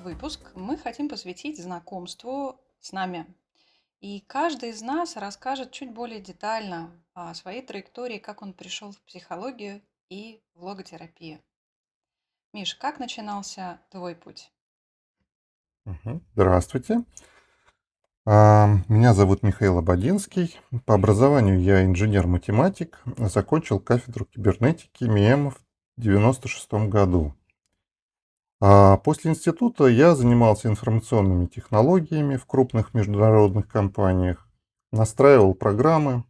Этот выпуск мы хотим посвятить знакомству с нами. И каждый из нас расскажет чуть более детально о своей траектории, как он пришел в психологию и в логотерапию. Миш, как начинался твой путь? Здравствуйте. А, Меня зовут Михаил Абадинский. По образованию я инженер-математик. Закончил кафедру кибернетики МИЭМ в 96 году. А После института я занимался информационными технологиями в крупных международных компаниях, настраивал программы,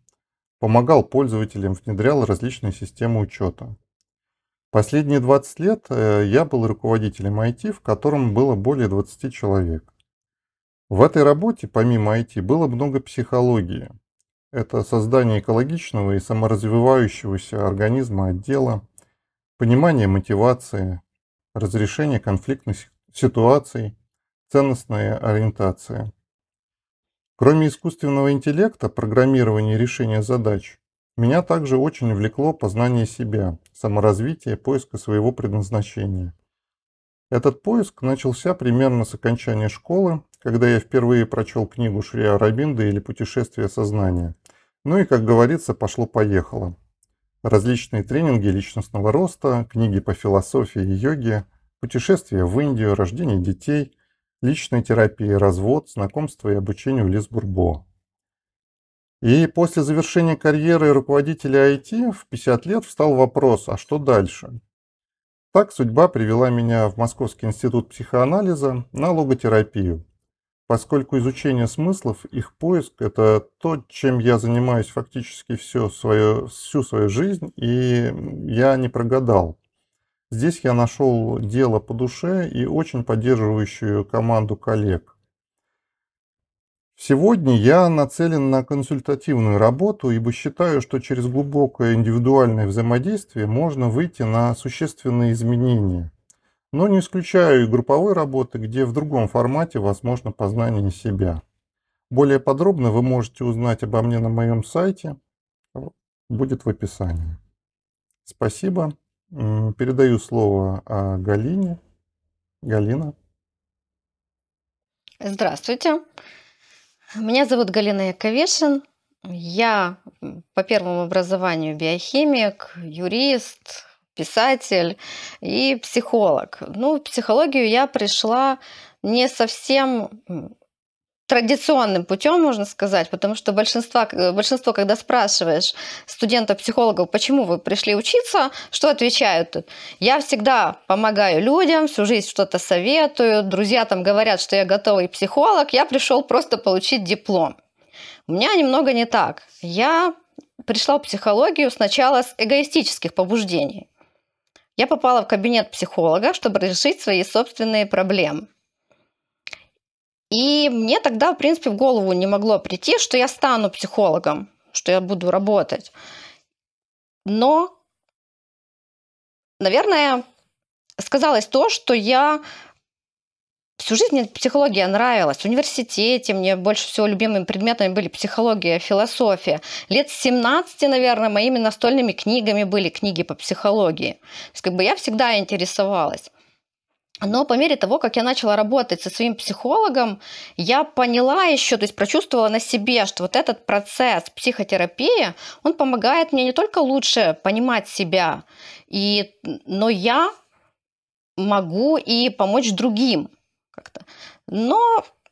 помогал пользователям, внедрял различные системы учета. Последние 20 лет э, я был руководителем IT, в котором было более 20 человек. В этой работе, помимо IT, было много психологии. Это создание экологичного и саморазвивающегося организма отдела, понимание мотивации, разрешение конфликтных ситуаций, ценностная ориентация. Кроме искусственного интеллекта, программирования и решения задач, меня также очень влекло познание себя, саморазвитие, поиска своего предназначения. Этот поиск начался примерно с окончания школы, когда я впервые прочел книгу Шри Арабинда или «Путешествие сознания». Ну и, как говорится, пошло-поехало. Различные тренинги личностного роста, книги по философии и йоге, путешествия в Индию, рождение детей, личная терапия, развод, знакомство и обучение у Лиз Бурбо. И после завершения карьеры руководителя IT в 50 лет встал вопрос, а что дальше? Так судьба привела меня в Московский институт психоанализа на логотерапию, поскольку изучение смыслов, их поиск – это то, чем я занимаюсь фактически все свое, всю свою жизнь, и я не прогадал. Здесь я нашел дело по душе и очень поддерживающую команду коллег – Сегодня я нацелен на консультативную работу, ибо считаю, что через глубокое индивидуальное взаимодействие можно выйти на существенные изменения. Но не исключаю и групповой работы, где в другом формате возможно познание себя. Более подробно вы можете узнать обо мне на моем сайте, будет в описании. Спасибо. Передаю слово Галине. Галина. Здравствуйте. Меня зовут Галина Яковешин. Я по первому образованию биохимик, юрист, писатель и психолог. Ну, в психологию я пришла не совсем традиционным путем, можно сказать, потому что большинство, большинство, когда спрашиваешь студентов-психологов, почему вы пришли учиться, что отвечают? Я всегда помогаю людям, всю жизнь что-то советую, друзья там говорят, что я готовый психолог, я пришел просто получить диплом. У меня немного не так. Я пришла в психологию сначала с эгоистических побуждений. Я попала в кабинет психолога, чтобы решить свои собственные проблемы. И мне тогда, в принципе, в голову не могло прийти, что я стану психологом, что я буду работать. Но, наверное, сказалось то, что я всю жизнь мне психология нравилась. В университете мне больше всего любимыми предметами были психология, философия. Лет с 17, наверное, моими настольными книгами были книги по психологии. То есть как бы я всегда интересовалась. Но по мере того, как я начала работать со своим психологом, я поняла еще, то есть прочувствовала на себе, что вот этот процесс психотерапии, он помогает мне не только лучше понимать себя, и, но я могу и помочь другим как-то. Но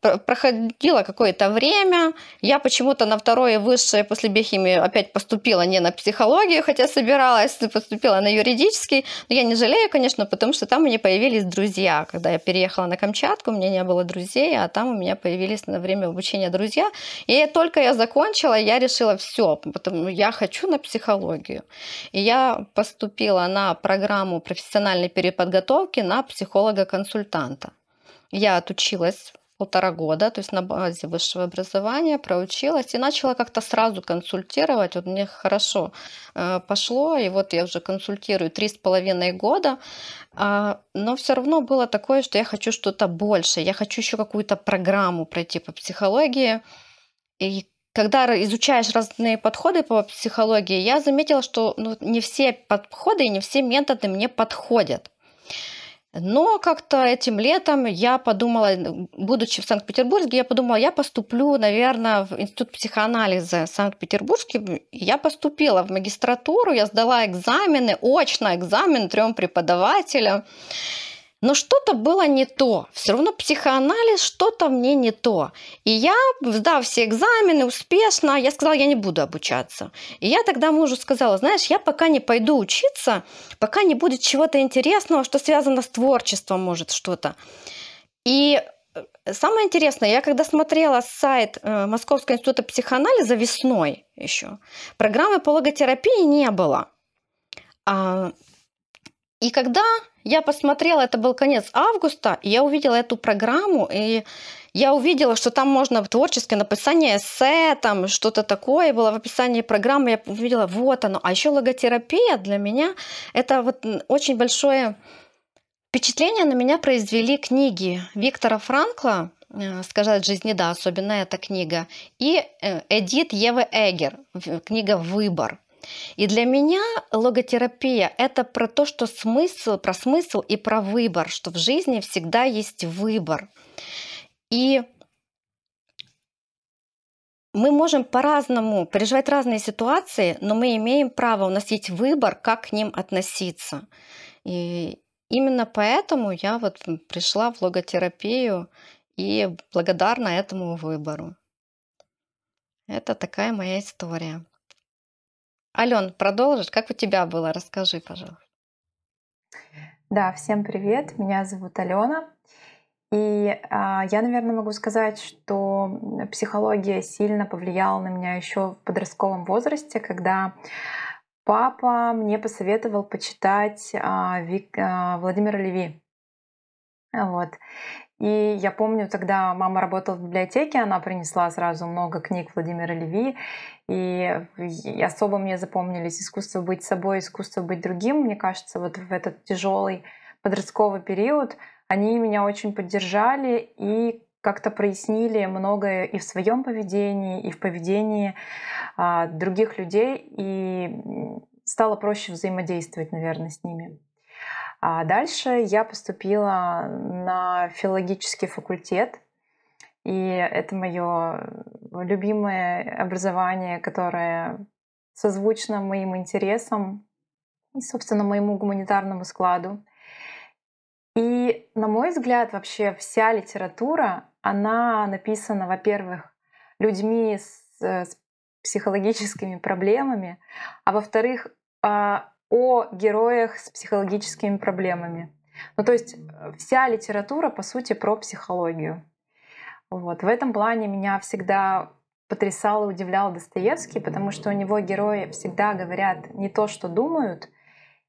проходило какое-то время, я почему-то на второе высшее после биохимии опять поступила не на психологию, хотя собиралась, поступила на юридический, но я не жалею, конечно, потому что там у меня появились друзья. Когда я переехала на Камчатку, у меня не было друзей, а там у меня появились на время обучения друзья. И только я закончила, я решила все, потому я хочу на психологию. И я поступила на программу профессиональной переподготовки на психолога-консультанта. Я отучилась полтора года, то есть на базе высшего образования проучилась и начала как-то сразу консультировать. Вот мне хорошо э, пошло, и вот я уже консультирую три с половиной года, э, но все равно было такое, что я хочу что-то больше, я хочу еще какую-то программу пройти по психологии. И когда изучаешь разные подходы по психологии, я заметила, что ну, не все подходы и не все методы мне подходят. Но как-то этим летом я подумала, будучи в Санкт-Петербурге, я подумала, я поступлю, наверное, в Институт психоанализа Санкт-Петербургский. Я поступила в магистратуру, я сдала экзамены, очно экзамен трем преподавателям. Но что-то было не то. Все равно психоанализ что-то мне не то. И я, сдав все экзамены успешно, я сказала, я не буду обучаться. И я тогда мужу сказала, знаешь, я пока не пойду учиться, пока не будет чего-то интересного, что связано с творчеством, может, что-то. И э, самое интересное, я когда смотрела сайт э, Московского института психоанализа весной еще, программы по логотерапии не было. И когда я посмотрела, это был конец августа, я увидела эту программу, и я увидела, что там можно творческое написание эссе, там что-то такое было в описании программы, я увидела, вот оно. А еще логотерапия для меня, это вот очень большое впечатление на меня произвели книги Виктора Франкла, э, «Сказать жизни да», особенно эта книга, и э, Эдит Евы Эгер, книга «Выбор». И для меня логотерапия — это про то, что смысл, про смысл и про выбор, что в жизни всегда есть выбор. И мы можем по-разному переживать разные ситуации, но мы имеем право, у нас есть выбор, как к ним относиться. И именно поэтому я вот пришла в логотерапию и благодарна этому выбору. Это такая моя история. Ален, продолжишь? Как у тебя было? Расскажи, пожалуйста. Да, всем привет. Меня зовут Алена. И а, я, наверное, могу сказать, что психология сильно повлияла на меня еще в подростковом возрасте, когда папа мне посоветовал почитать а, Вик, а, Владимира Леви. Вот. И я помню, тогда мама работала в библиотеке, она принесла сразу много книг Владимира Леви, и, особо мне запомнились искусство быть собой, искусство быть другим. Мне кажется, вот в этот тяжелый подростковый период они меня очень поддержали и как-то прояснили многое и в своем поведении, и в поведении а, других людей, и стало проще взаимодействовать, наверное, с ними. А дальше я поступила на филологический факультет, и это мое любимое образование, которое созвучно моим интересам и, собственно, моему гуманитарному складу. И, на мой взгляд, вообще вся литература, она написана, во-первых, людьми с, с психологическими проблемами, а во-вторых, а, о героях с психологическими проблемами. Ну, то есть э, вся литература, по сути, про психологию. Вот. В этом плане меня всегда потрясал и удивлял Достоевский, потому что у него герои всегда говорят не то, что думают,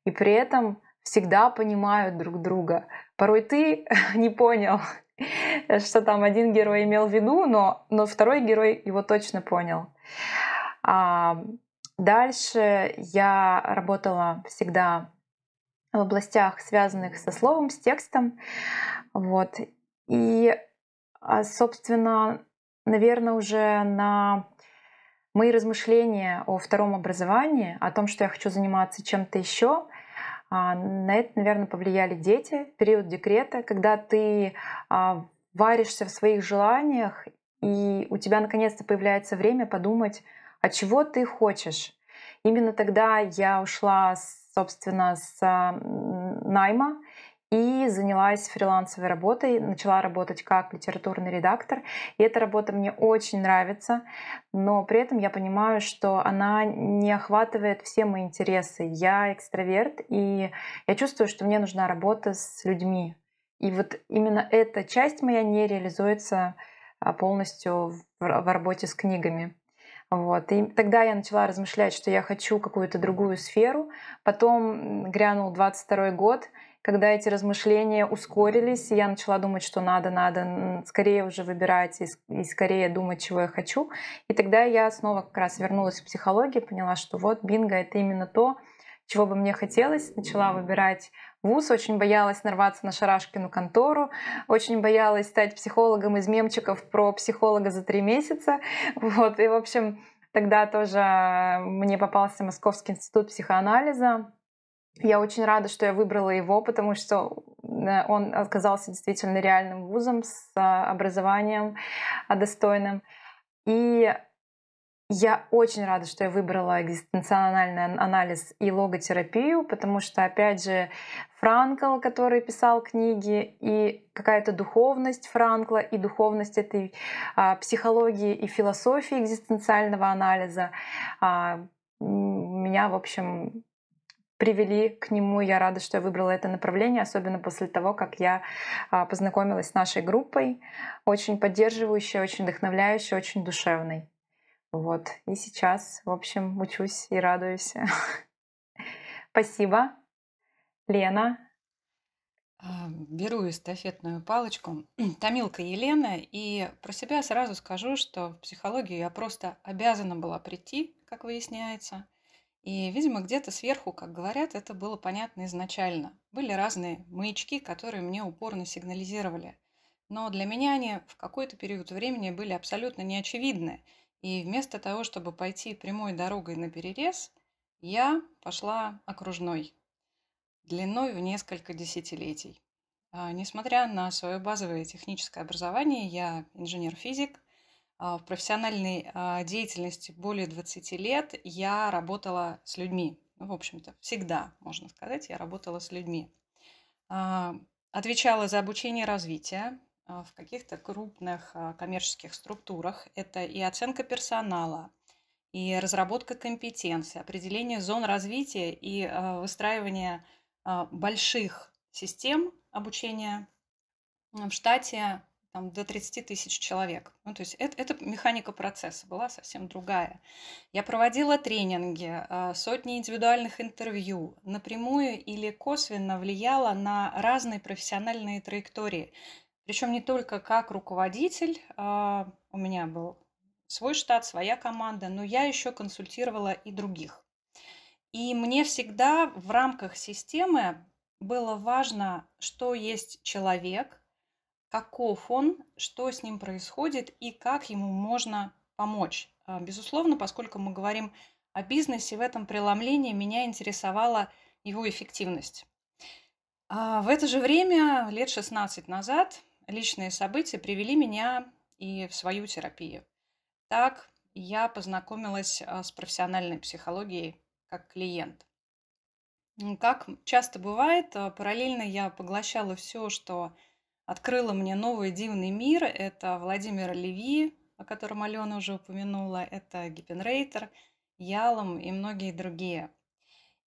и при этом всегда понимают друг друга. Порой ты не понял, что там один герой имел в виду, но, но второй герой его точно понял. А, Дальше я работала всегда в областях, связанных со словом, с текстом. Вот. И, а, собственно, наверное, уже на мои размышления о втором образовании, о том, что я хочу заниматься чем-то еще, а, на это, наверное, повлияли дети, период декрета, когда ты а, варишься в своих желаниях, и у тебя наконец-то появляется время подумать, а чего ты хочешь. Именно тогда я ушла, собственно, с найма и занялась фрилансовой работой, начала работать как литературный редактор. И эта работа мне очень нравится, но при этом я понимаю, что она не охватывает все мои интересы. Я экстраверт, и я чувствую, что мне нужна работа с людьми. И вот именно эта часть моя не реализуется а, полностью в работе с книгами. Вот. И тогда я начала размышлять, что я хочу какую-то другую сферу. Потом грянул 22 год, когда эти размышления ускорились, я начала думать, что надо, надо скорее уже выбирать и, скорее думать, чего я хочу. И тогда я снова как раз вернулась в психологию, поняла, что вот бинго — это именно то, чего бы мне хотелось. Начала выбирать вуз, очень боялась нарваться на Шарашкину контору, очень боялась стать психологом из мемчиков про психолога за три месяца. Вот, и, в общем, тогда тоже мне попался Московский институт психоанализа. Я очень рада, что я выбрала его, потому что он оказался действительно реальным вузом с образованием достойным. И я очень рада, что я выбрала экзистенциональный анализ и логотерапию, потому что, опять же, Франкл, который писал книги, и какая-то духовность Франкла, и духовность этой а, психологии и философии экзистенциального анализа а, меня, в общем, привели к нему. Я рада, что я выбрала это направление, особенно после того, как я а, познакомилась с нашей группой, очень поддерживающей, очень вдохновляющей, очень душевной. Вот. И сейчас, в общем, учусь и радуюсь. Спасибо. Лена. А, беру эстафетную палочку. Томилка Елена. И про себя сразу скажу, что в психологию я просто обязана была прийти, как выясняется. И, видимо, где-то сверху, как говорят, это было понятно изначально. Были разные маячки, которые мне упорно сигнализировали. Но для меня они в какой-то период времени были абсолютно неочевидны – и вместо того, чтобы пойти прямой дорогой на перерез, я пошла окружной, длиной в несколько десятилетий. А, несмотря на свое базовое техническое образование, я инженер-физик. А, в профессиональной а, деятельности более 20 лет я работала с людьми. Ну, в общем-то, всегда, можно сказать, я работала с людьми. Отвечала за обучение и развитие, в каких-то крупных а, коммерческих структурах. Это и оценка персонала, и разработка компетенций, определение зон развития и а, выстраивание больших систем обучения в штате там, до 30 тысяч человек. Ну, то есть это, это механика процесса была совсем другая. Я проводила тренинги, сотни индивидуальных интервью, напрямую или косвенно влияла на разные профессиональные траектории. Причем не только как руководитель, а, у меня был свой штат, своя команда, но я еще консультировала и других. И мне всегда в рамках системы было важно, что есть человек, каков он, что с ним происходит и как ему можно помочь. А, безусловно, поскольку мы говорим о бизнесе, в этом преломлении меня интересовала его эффективность. А, в это же время, лет 16 назад, личные события привели меня и в свою терапию. Так я познакомилась а, с профессиональной психологией как клиент. Как часто бывает, а, параллельно я поглощала все, что открыло мне новый дивный мир. Это Владимир Леви, о котором Алена уже упомянула, это Гиппенрейтер, Ялом и многие другие.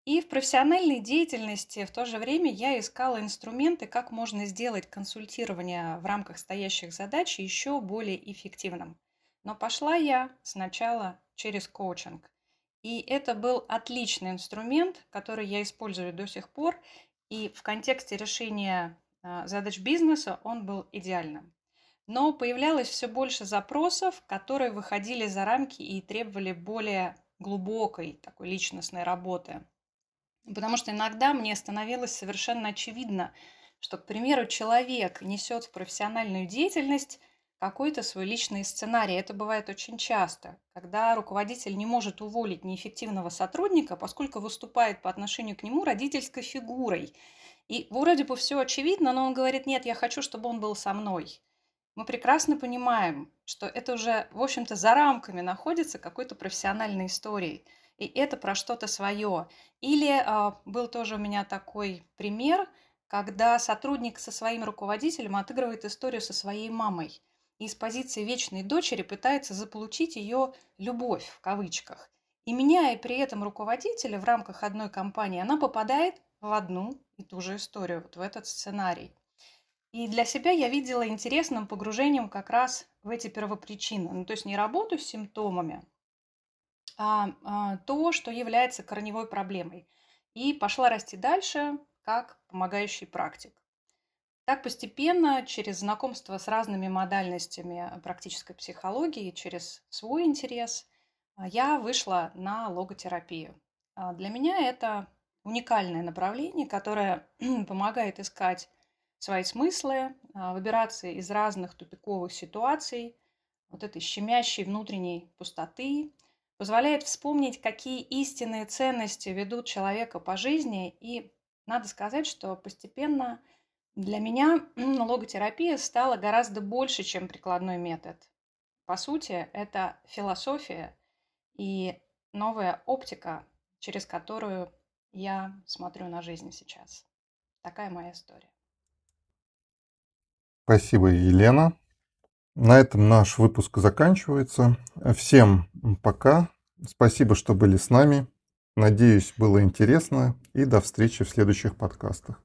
И в профессиональной деятельности в то же время я искала инструменты, как можно сделать консультирование в рамках стоящих задач еще более эффективным. Но пошла я сначала через коучинг. И это был отличный инструмент, который я использую до сих пор. И в контексте решения а, задач бизнеса он был идеальным. Но появлялось все больше запросов, которые выходили за рамки и требовали более глубокой такой личностной работы. Потому что иногда мне становилось совершенно очевидно, что, к примеру, человек несет в профессиональную деятельность какой-то свой личный сценарий. Это бывает очень часто, когда руководитель не может уволить неэффективного сотрудника, поскольку выступает по отношению к нему родительской фигурой. И вроде бы все очевидно, но он говорит, нет, я хочу, чтобы он был со мной. Мы прекрасно понимаем, что это уже, в общем-то, за рамками находится какой-то профессиональной истории – и это про что-то свое. Или а, был тоже у меня такой пример, когда сотрудник со своим руководителем отыгрывает историю со своей мамой и с позиции вечной дочери пытается заполучить ее любовь в кавычках. И меняя при этом руководителя в рамках одной компании, она попадает в одну и ту же историю, вот в этот сценарий. И для себя я видела интересным погружением как раз в эти первопричины. Ну, то есть не работу с симптомами, а, а, то, что является корневой проблемой. И пошла расти дальше как помогающий практик. Так постепенно, через знакомство с разными модальностями практической психологии, через свой интерес, а, я вышла на логотерапию. А, для меня это уникальное направление, которое помогает искать свои смыслы, выбираться из разных тупиковых ситуаций, вот этой щемящей внутренней пустоты, позволяет вспомнить, какие истинные ценности ведут человека по жизни. И надо сказать, что постепенно Для меня логотерапия стала гораздо больше, чем прикладной метод. По сути, это философия и новая оптика, через которую я смотрю на жизнь сейчас. Такая моя история. Спасибо, Елена. На этом наш выпуск заканчивается. Всем пока. Спасибо, что были с нами. Надеюсь, было интересно. И до встречи в следующих подкастах.